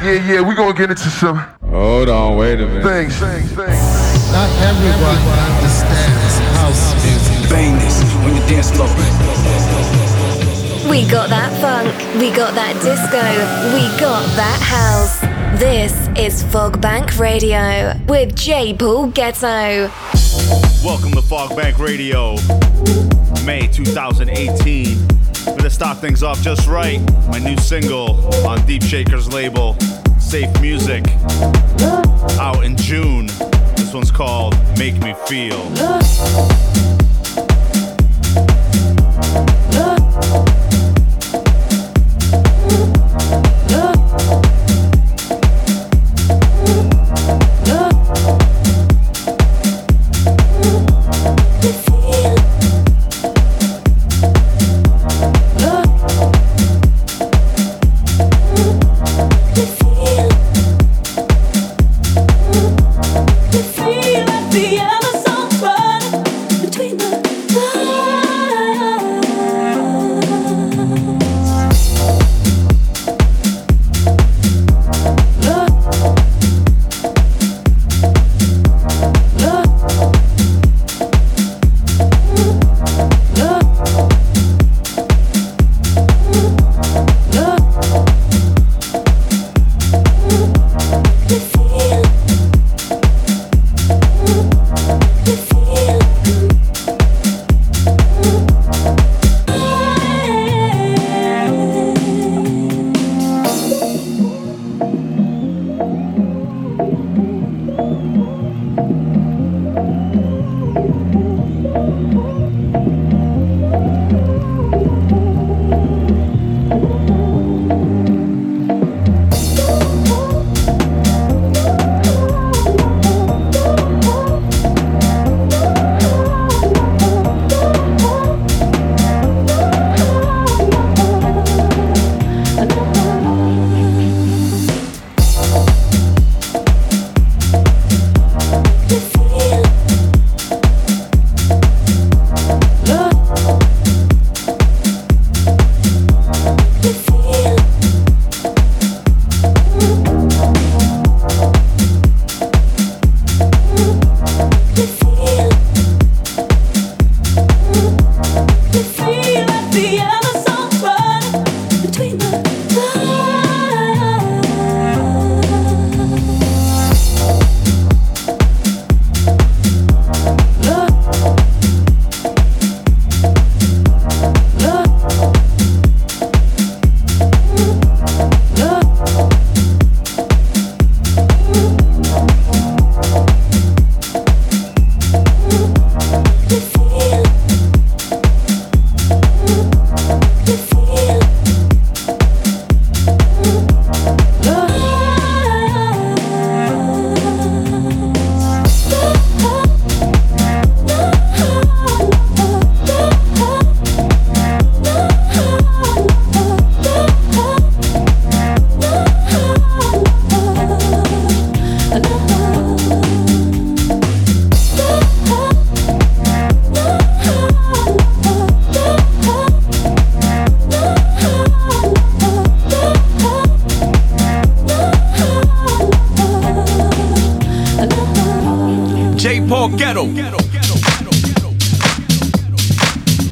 Yeah, yeah, we gonna get into some. Hold on, wait a minute. Things, things, things. Not everyone understands house music. Bang this on your dance floor. We got that funk, we got that disco, we got that house. This is Fogbank Radio with J. Paul Getto. Welcome to Fogbank Radio, May 2018. We're gonna start things off just right. My new single on Deep Shaker's label, Safe Music, out in June. This one's called Make Me Feel.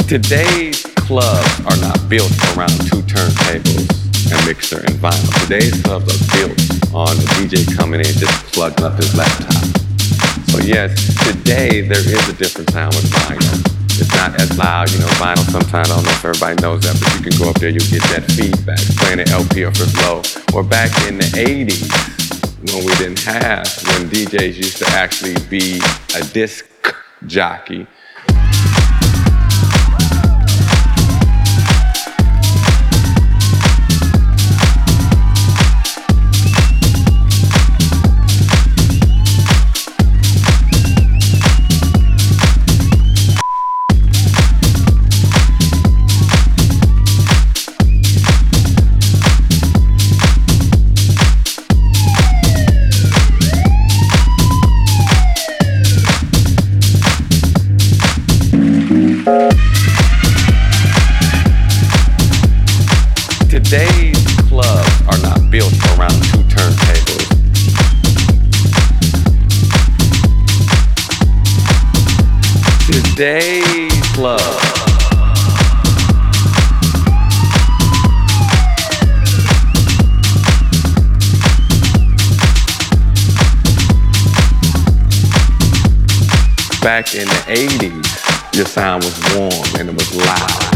Today's clubs are not built around two turntables and mixer and vinyl. Today's clubs are built on the DJ coming in just plugging up his laptop. So yes, today there is a different sound with vinyl. It's not as loud, you know, vinyl sometimes, I don't know if everybody knows that, but you can go up there, you'll get that feedback, playing an LP or for low. Or back in the 80s, when we didn't have, when DJs used to actually be a disc jockey Today's club. Back in the 80s, your sound was warm and it was loud.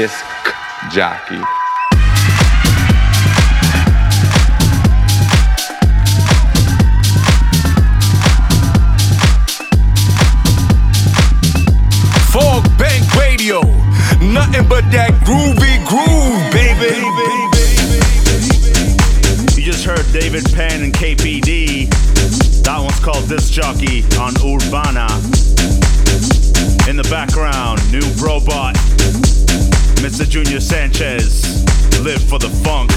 disc jockey. Mr. Junior Sanchez. Live for the funk.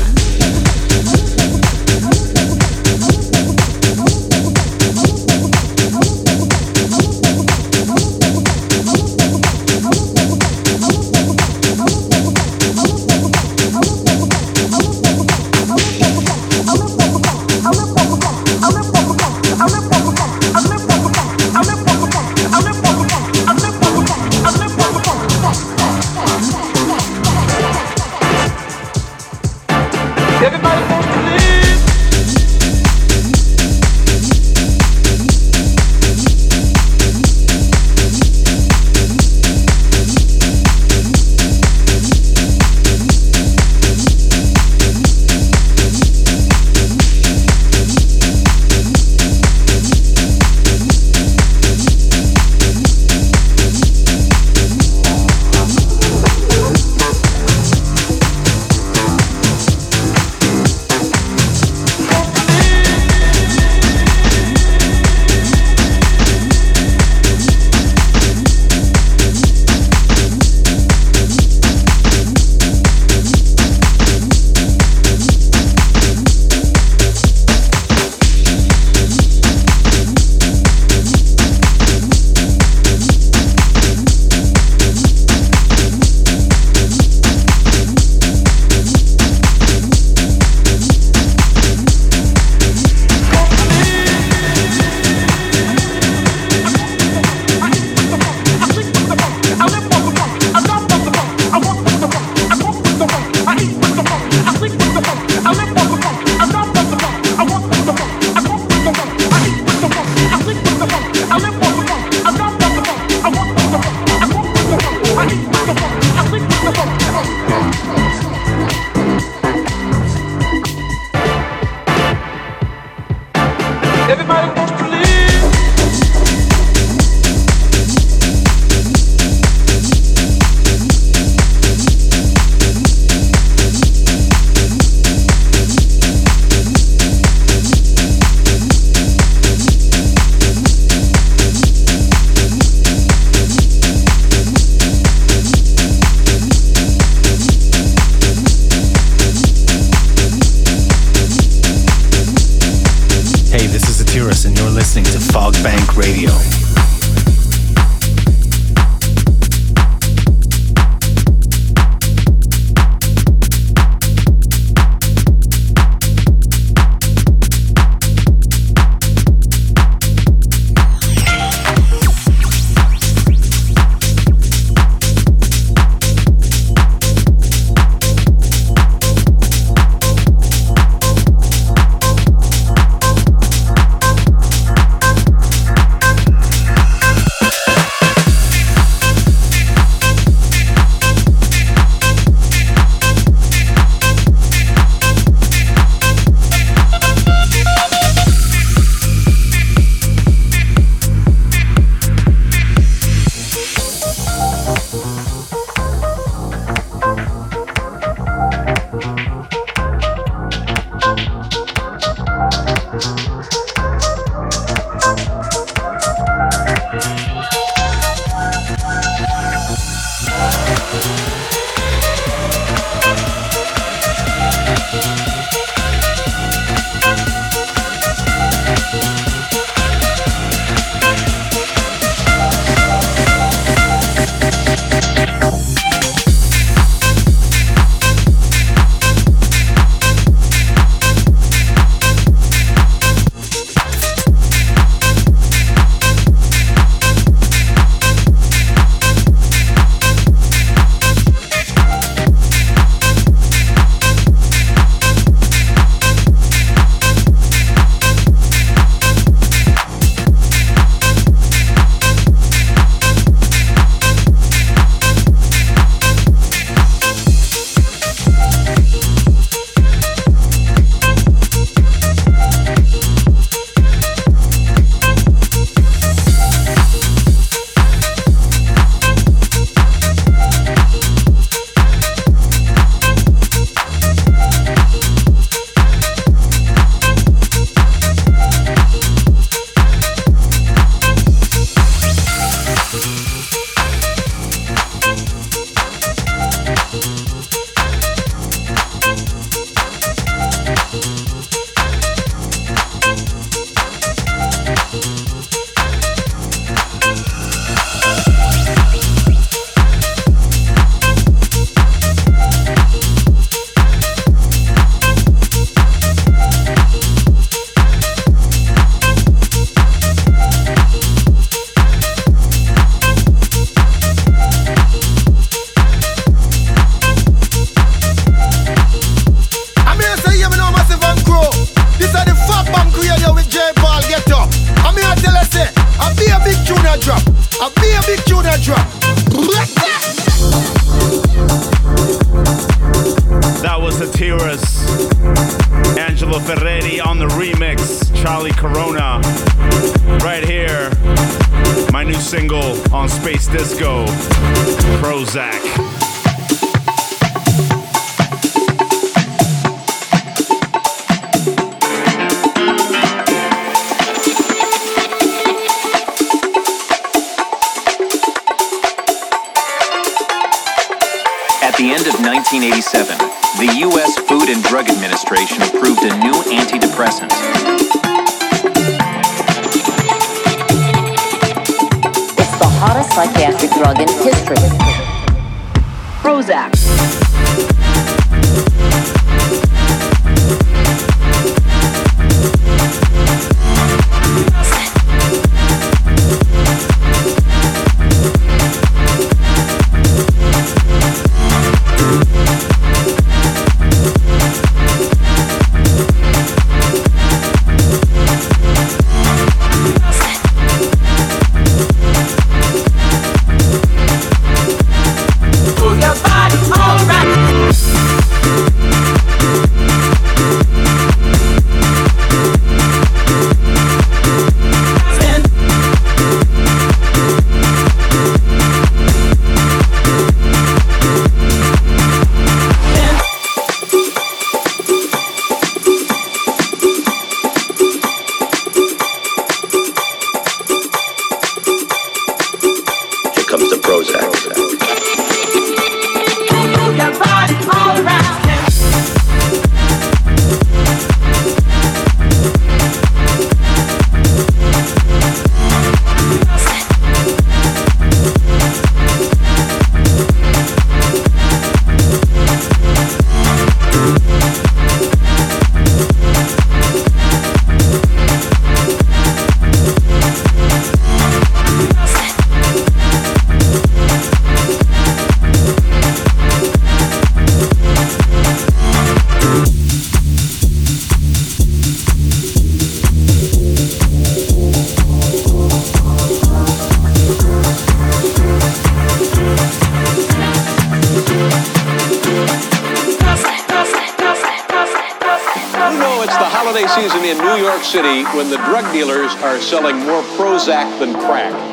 Are selling more Prozac than crack.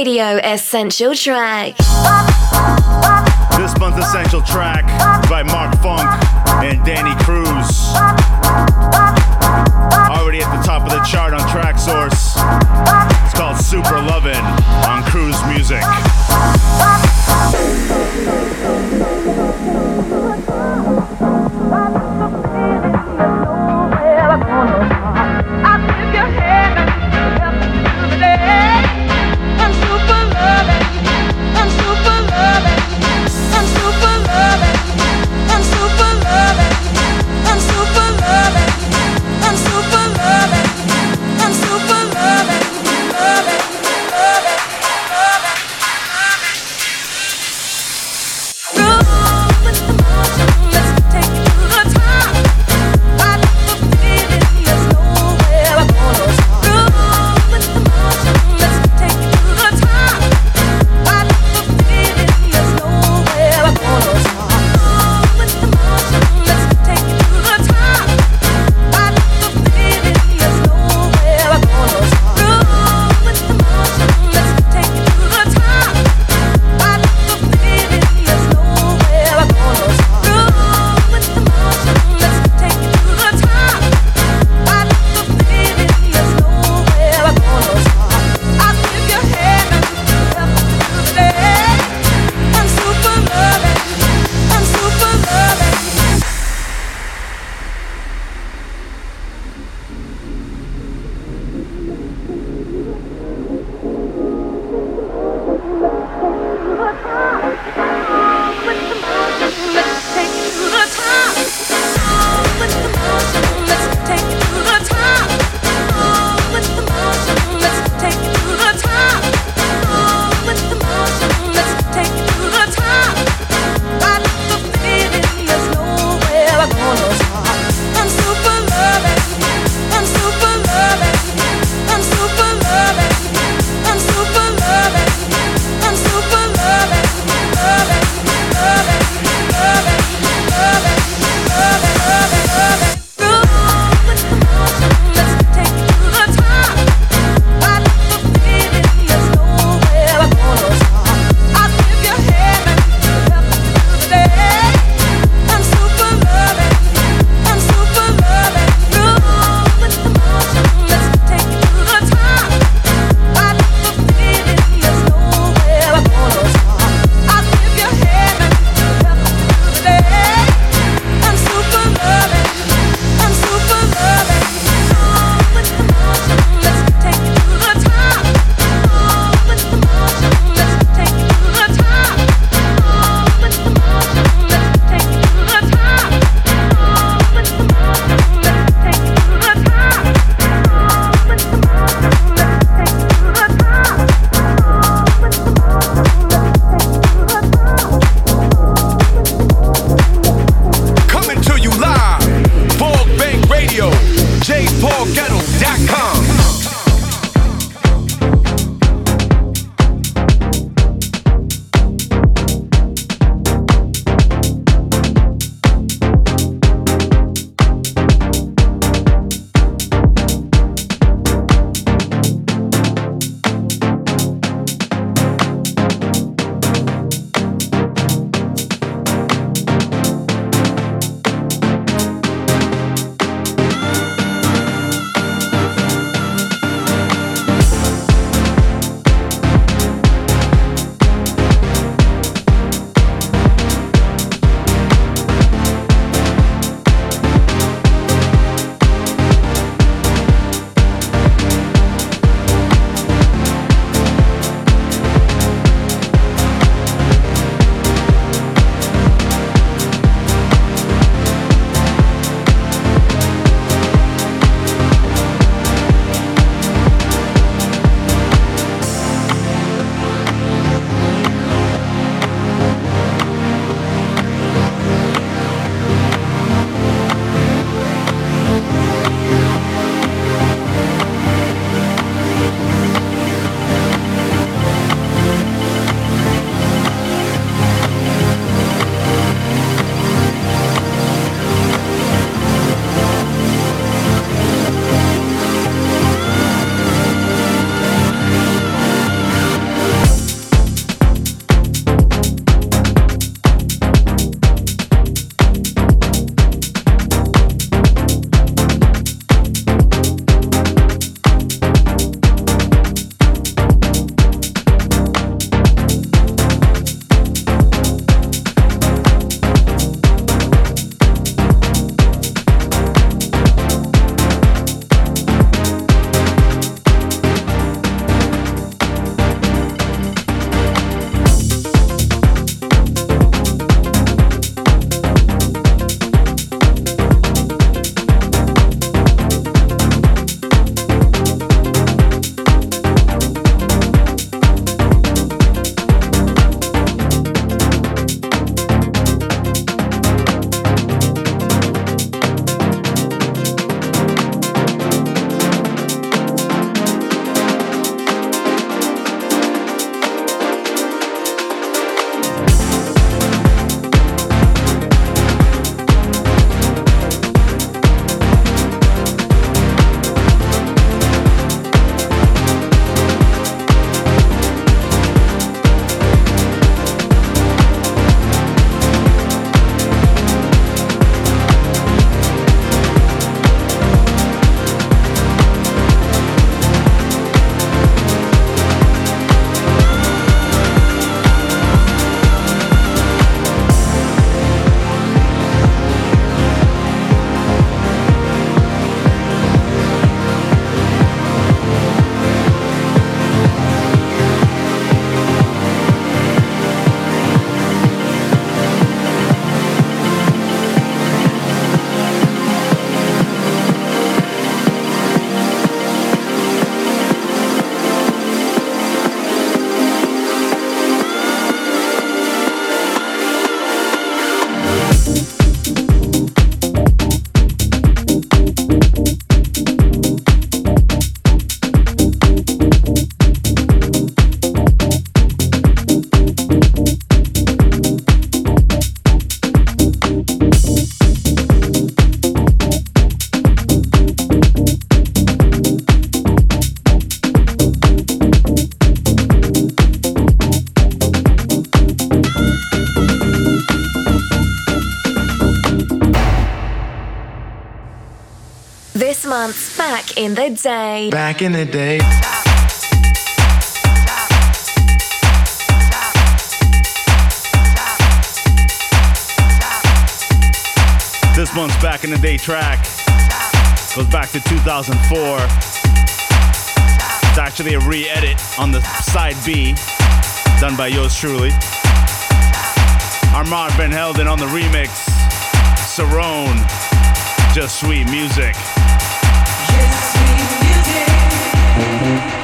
Radio Essential Track. This month's essential track by Mark Funk and Danny Cruz. Already at the top of the chart on Traxsource. It's called Super Lovin' on Cruise Music. in the day. Back in the day. This month's Back in the Day track goes back to 2004. It's actually a re edit on the side B, done by yours truly. Armand Van Helden on the remix. Cerrone. Je Suis music. Thank you.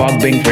Getto on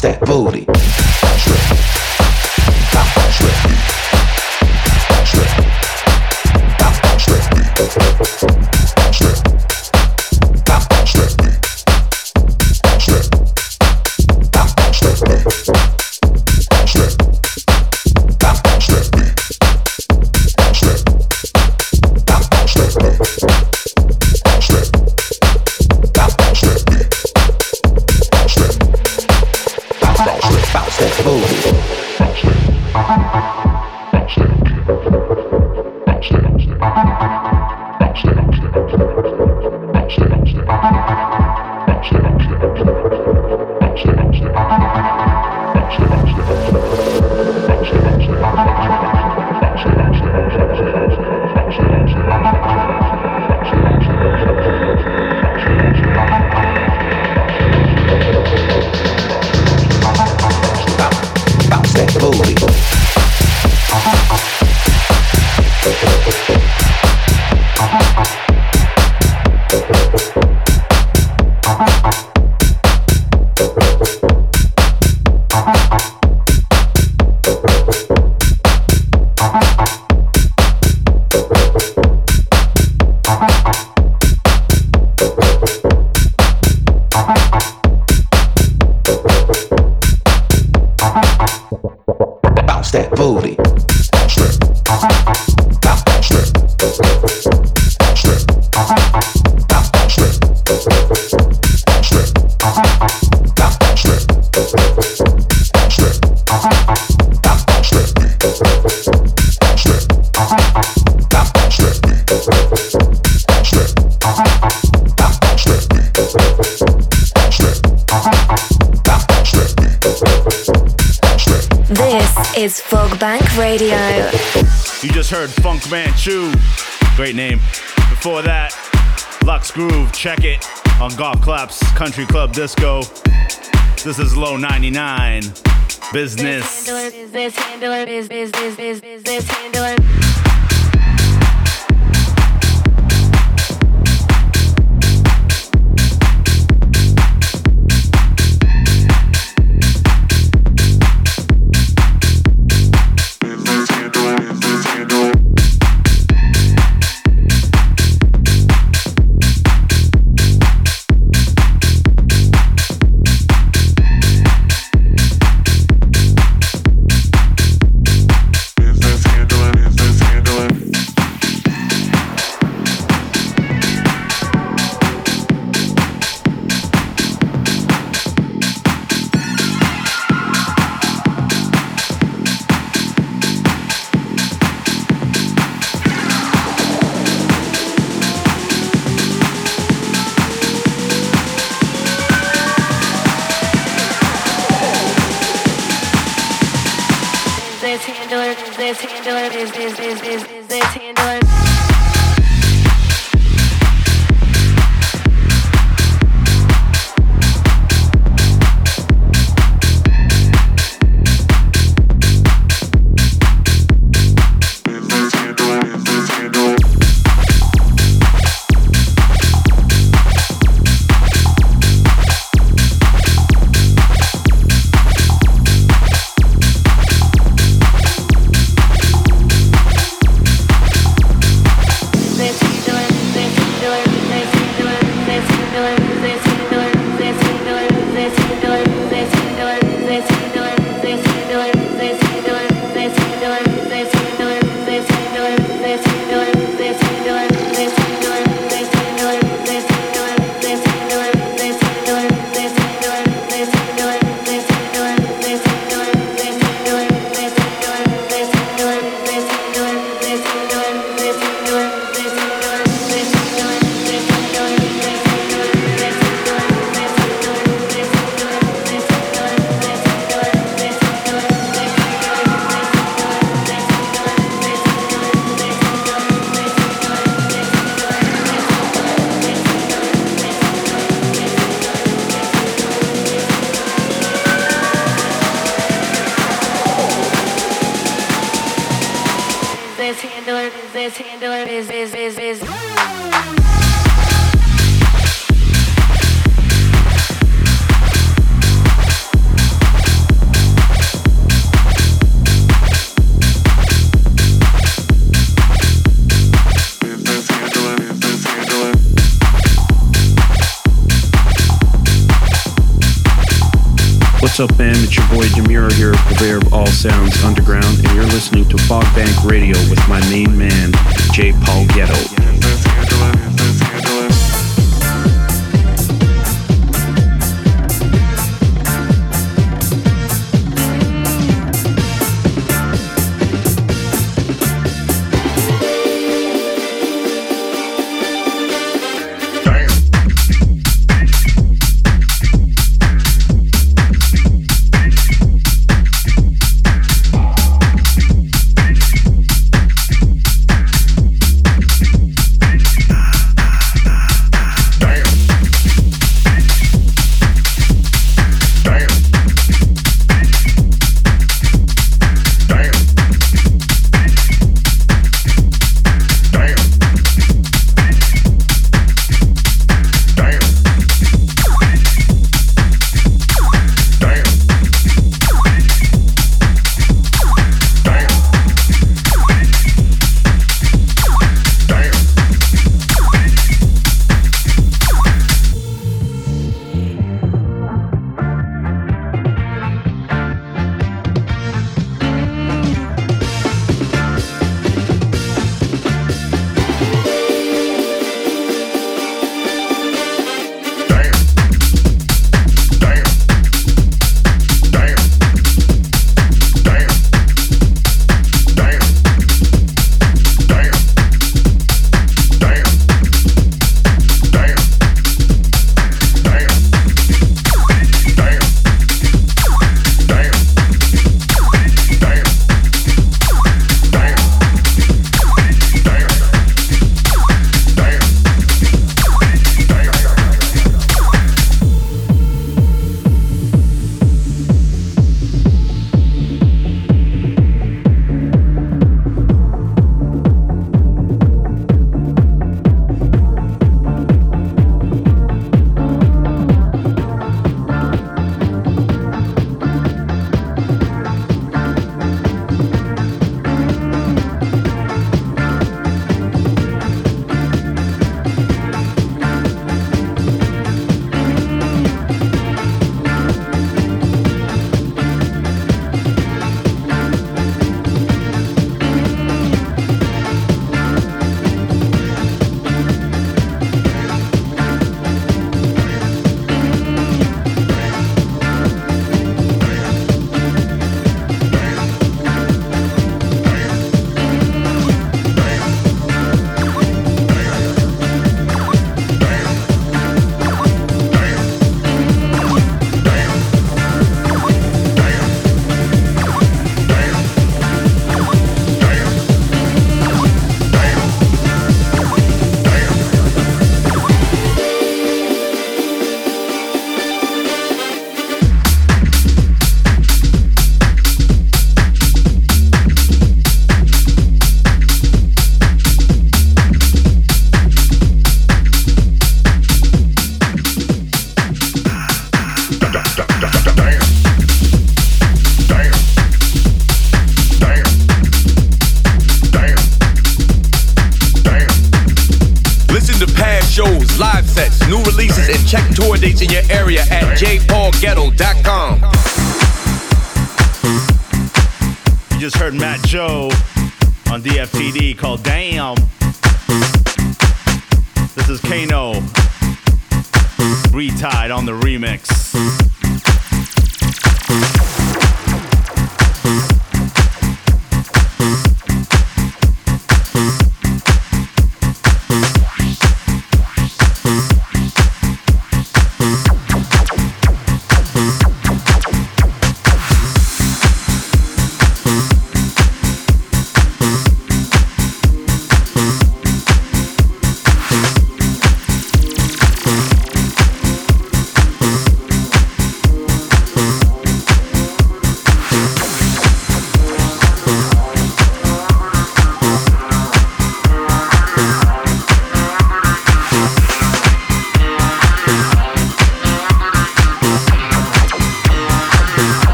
Bounce that booty. Manchu. Great name. Before that, Lux Groove. Check it on Golf Claps Country Club Disco. This is Low 99. Bizness. Handler, handler. What's up, fam? It's your boy Jamiro here, purveyor of all sounds underground, and you're listening to Fog Bank Radio with my main man, J. Paul Getto. Check tour dates in your area at jpaulgetto.com. You just heard Matt Joe on DFTD called Damn.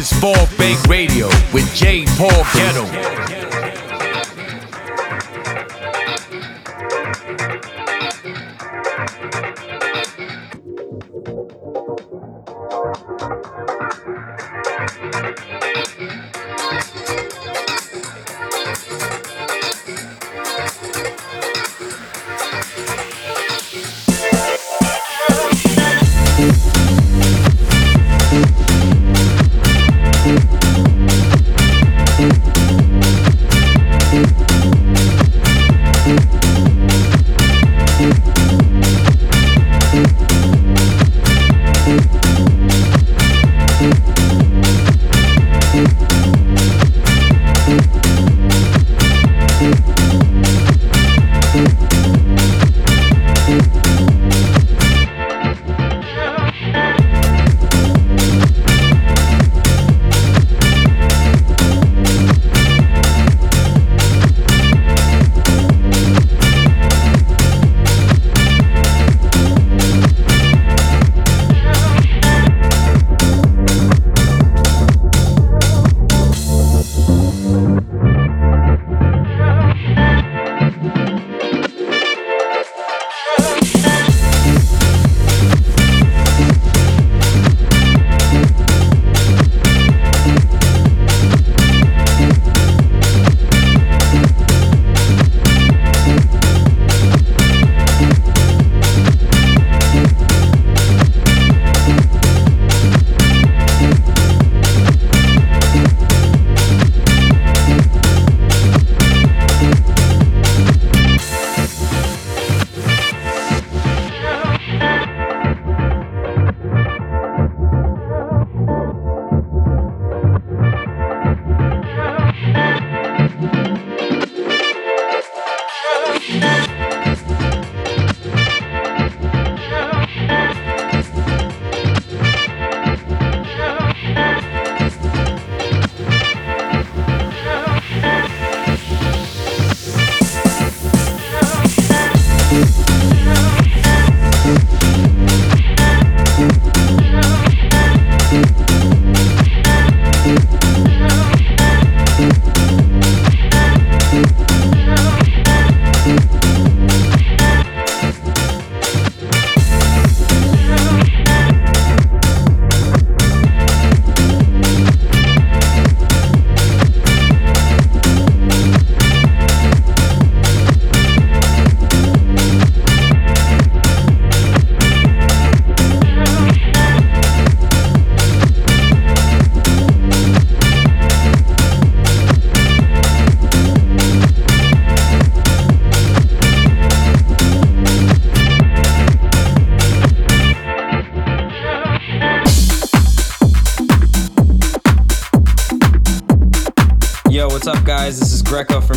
Is Fall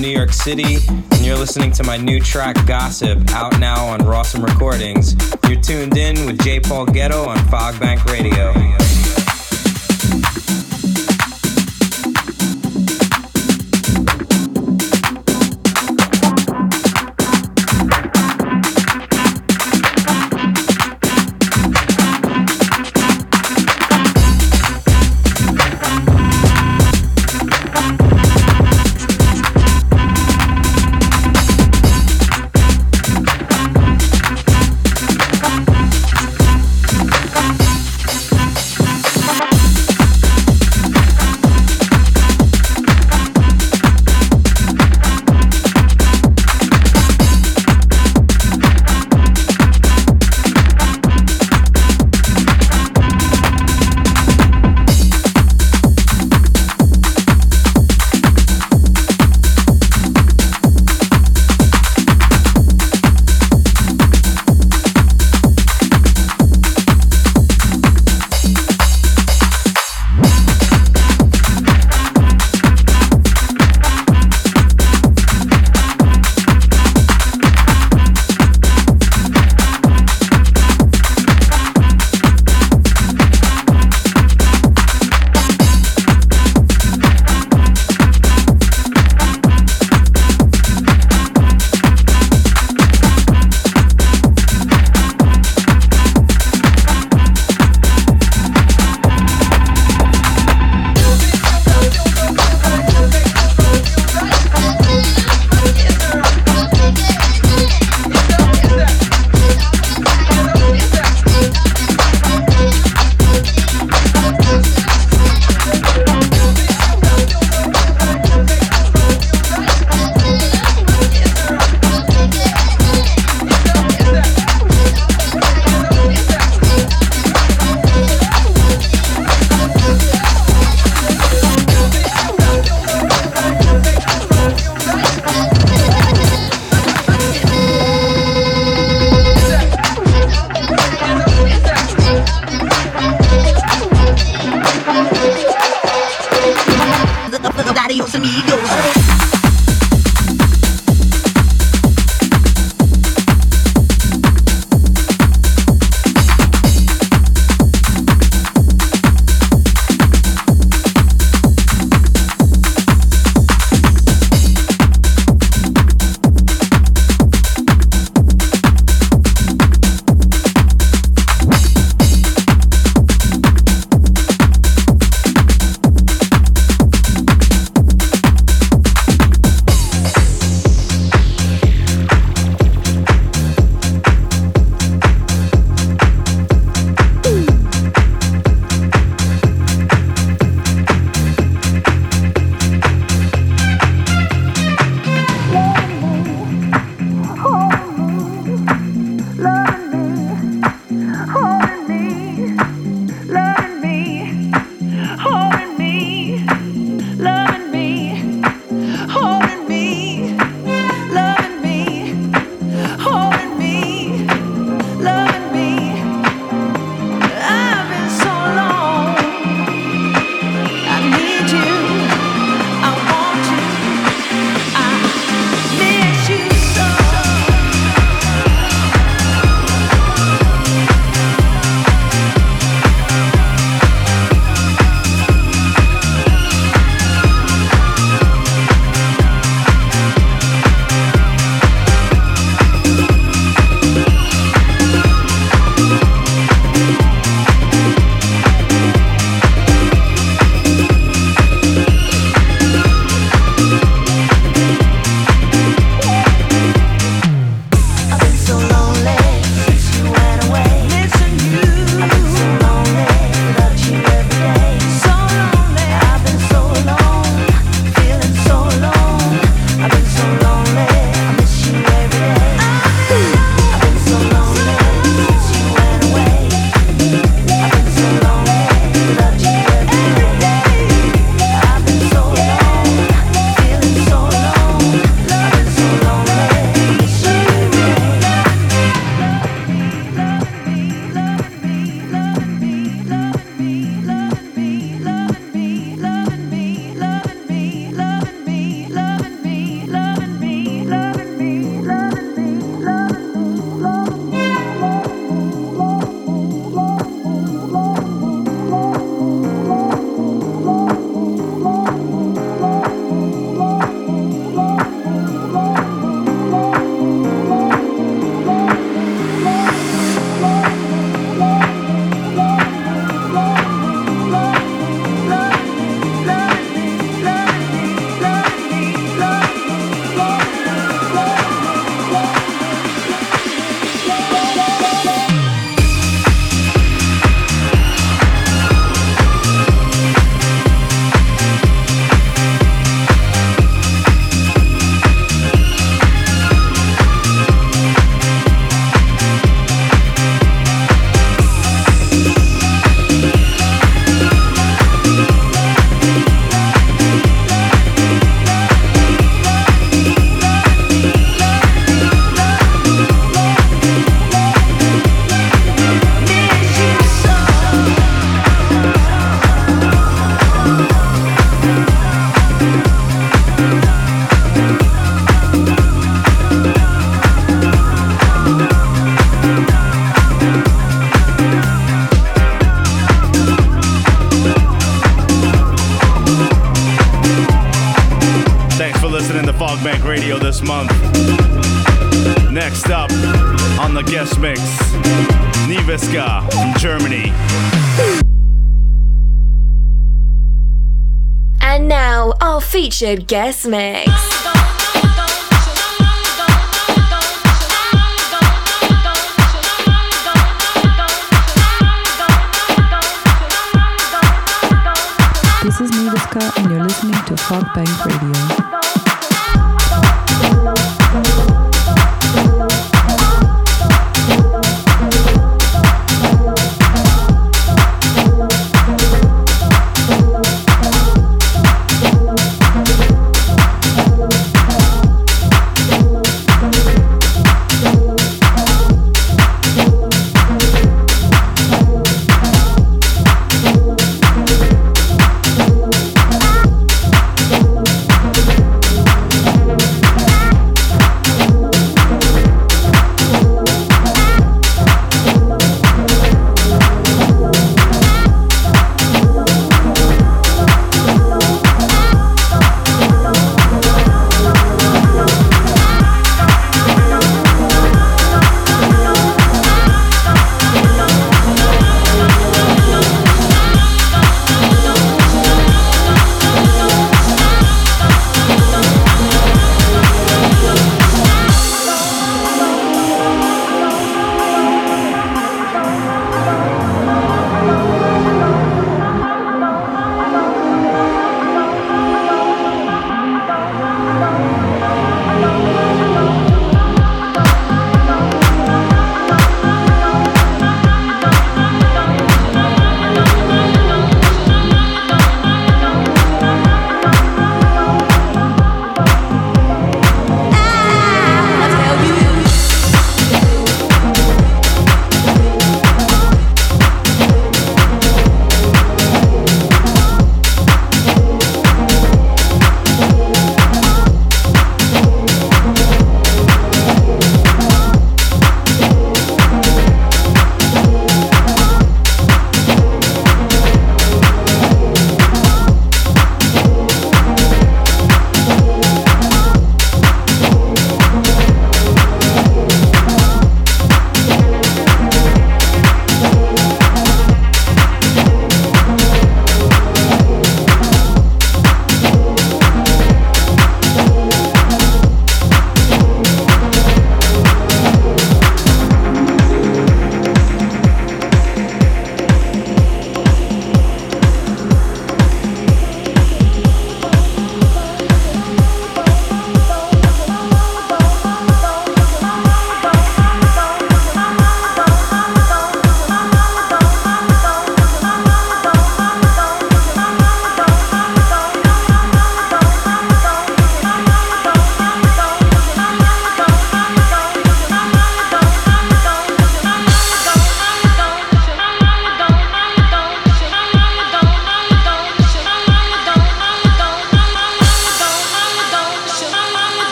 New York City, and you're listening to my new track Gossip out now on Rawsome Recordings. You're tuned in with J. Paul Getto on Fogbank. Radio NivesKa from Germany. And now, our featured guest mix. This is NivesKa, and you're listening to Fogbank Radio.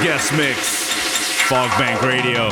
Guest mix. Fogbank Radio.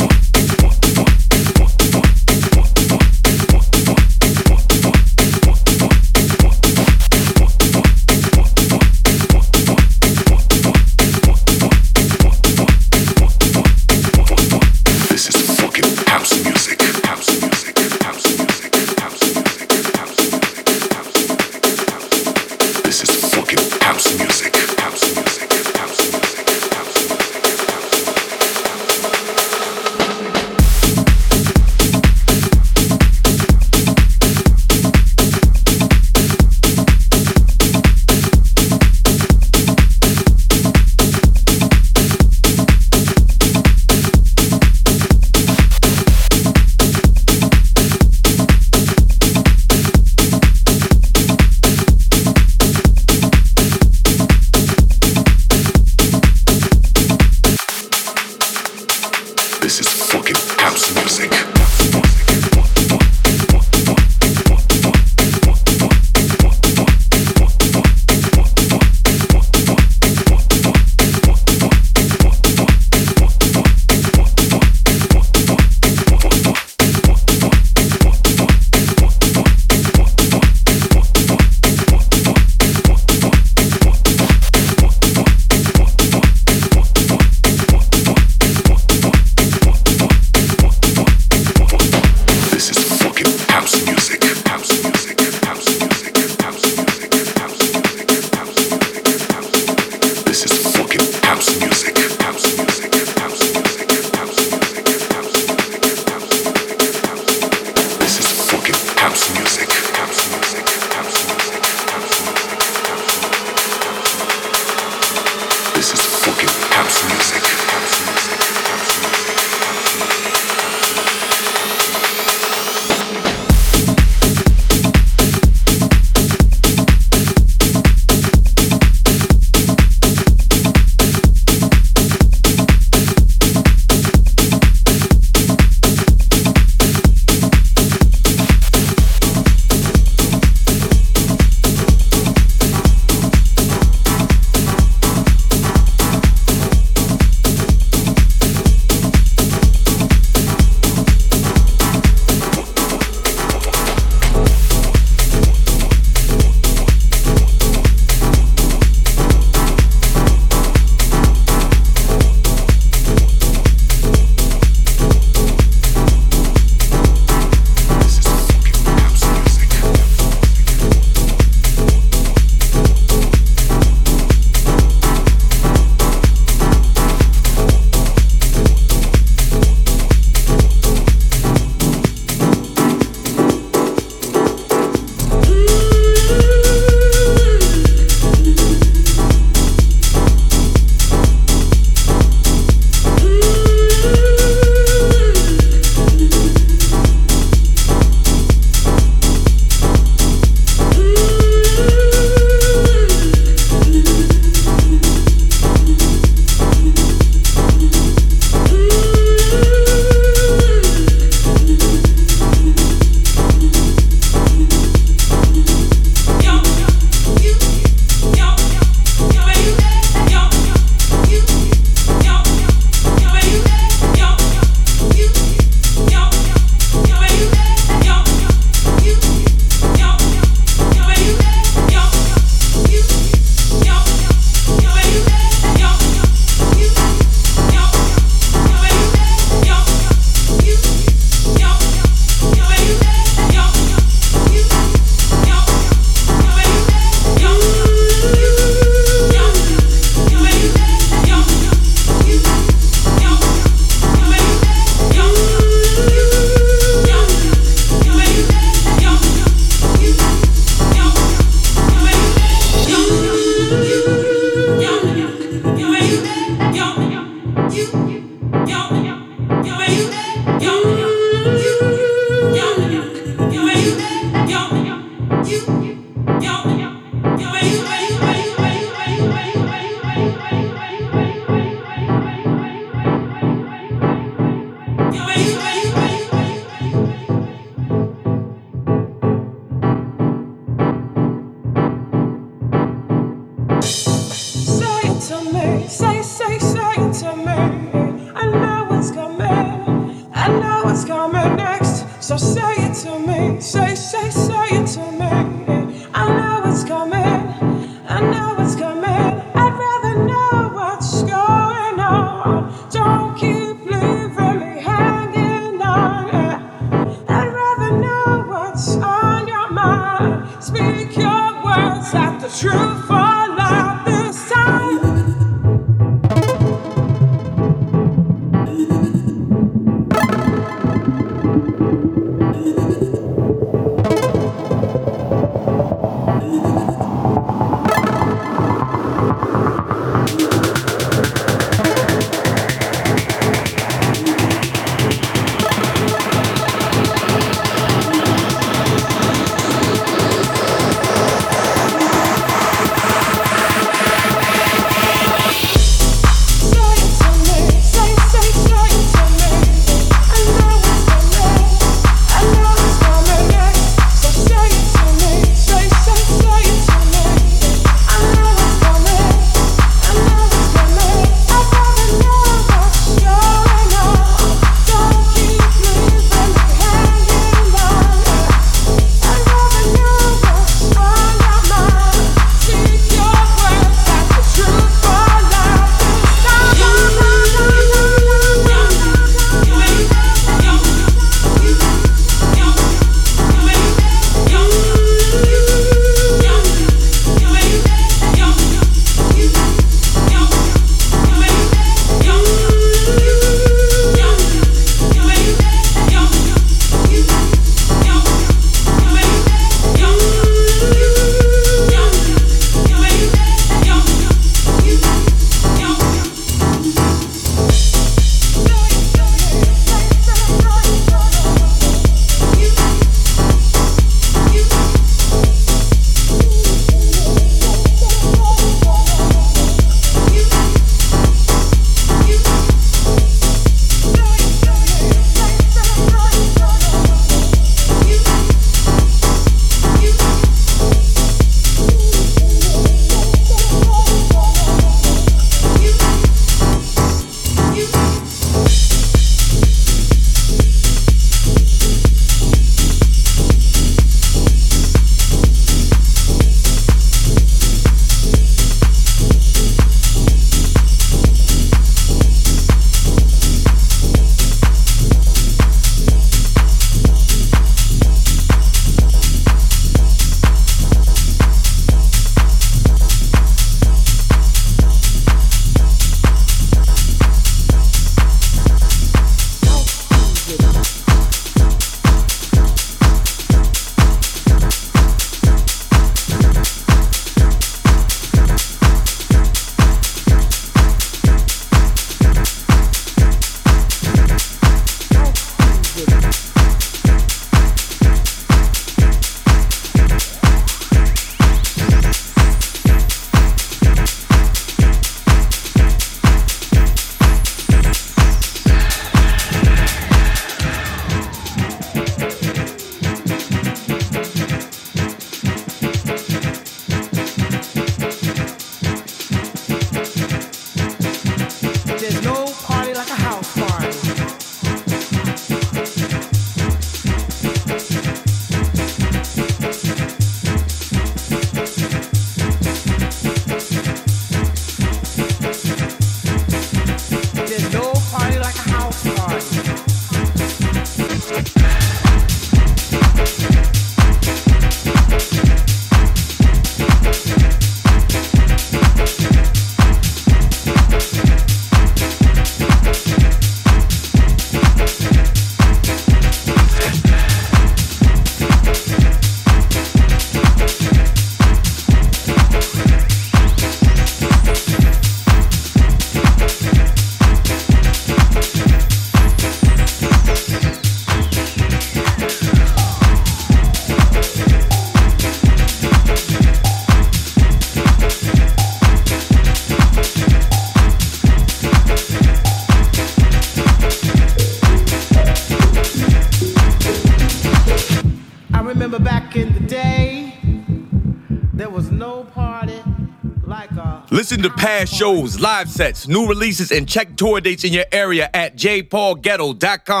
shows, live sets, new releases, and check tour dates in your area at jpaulgetto.com.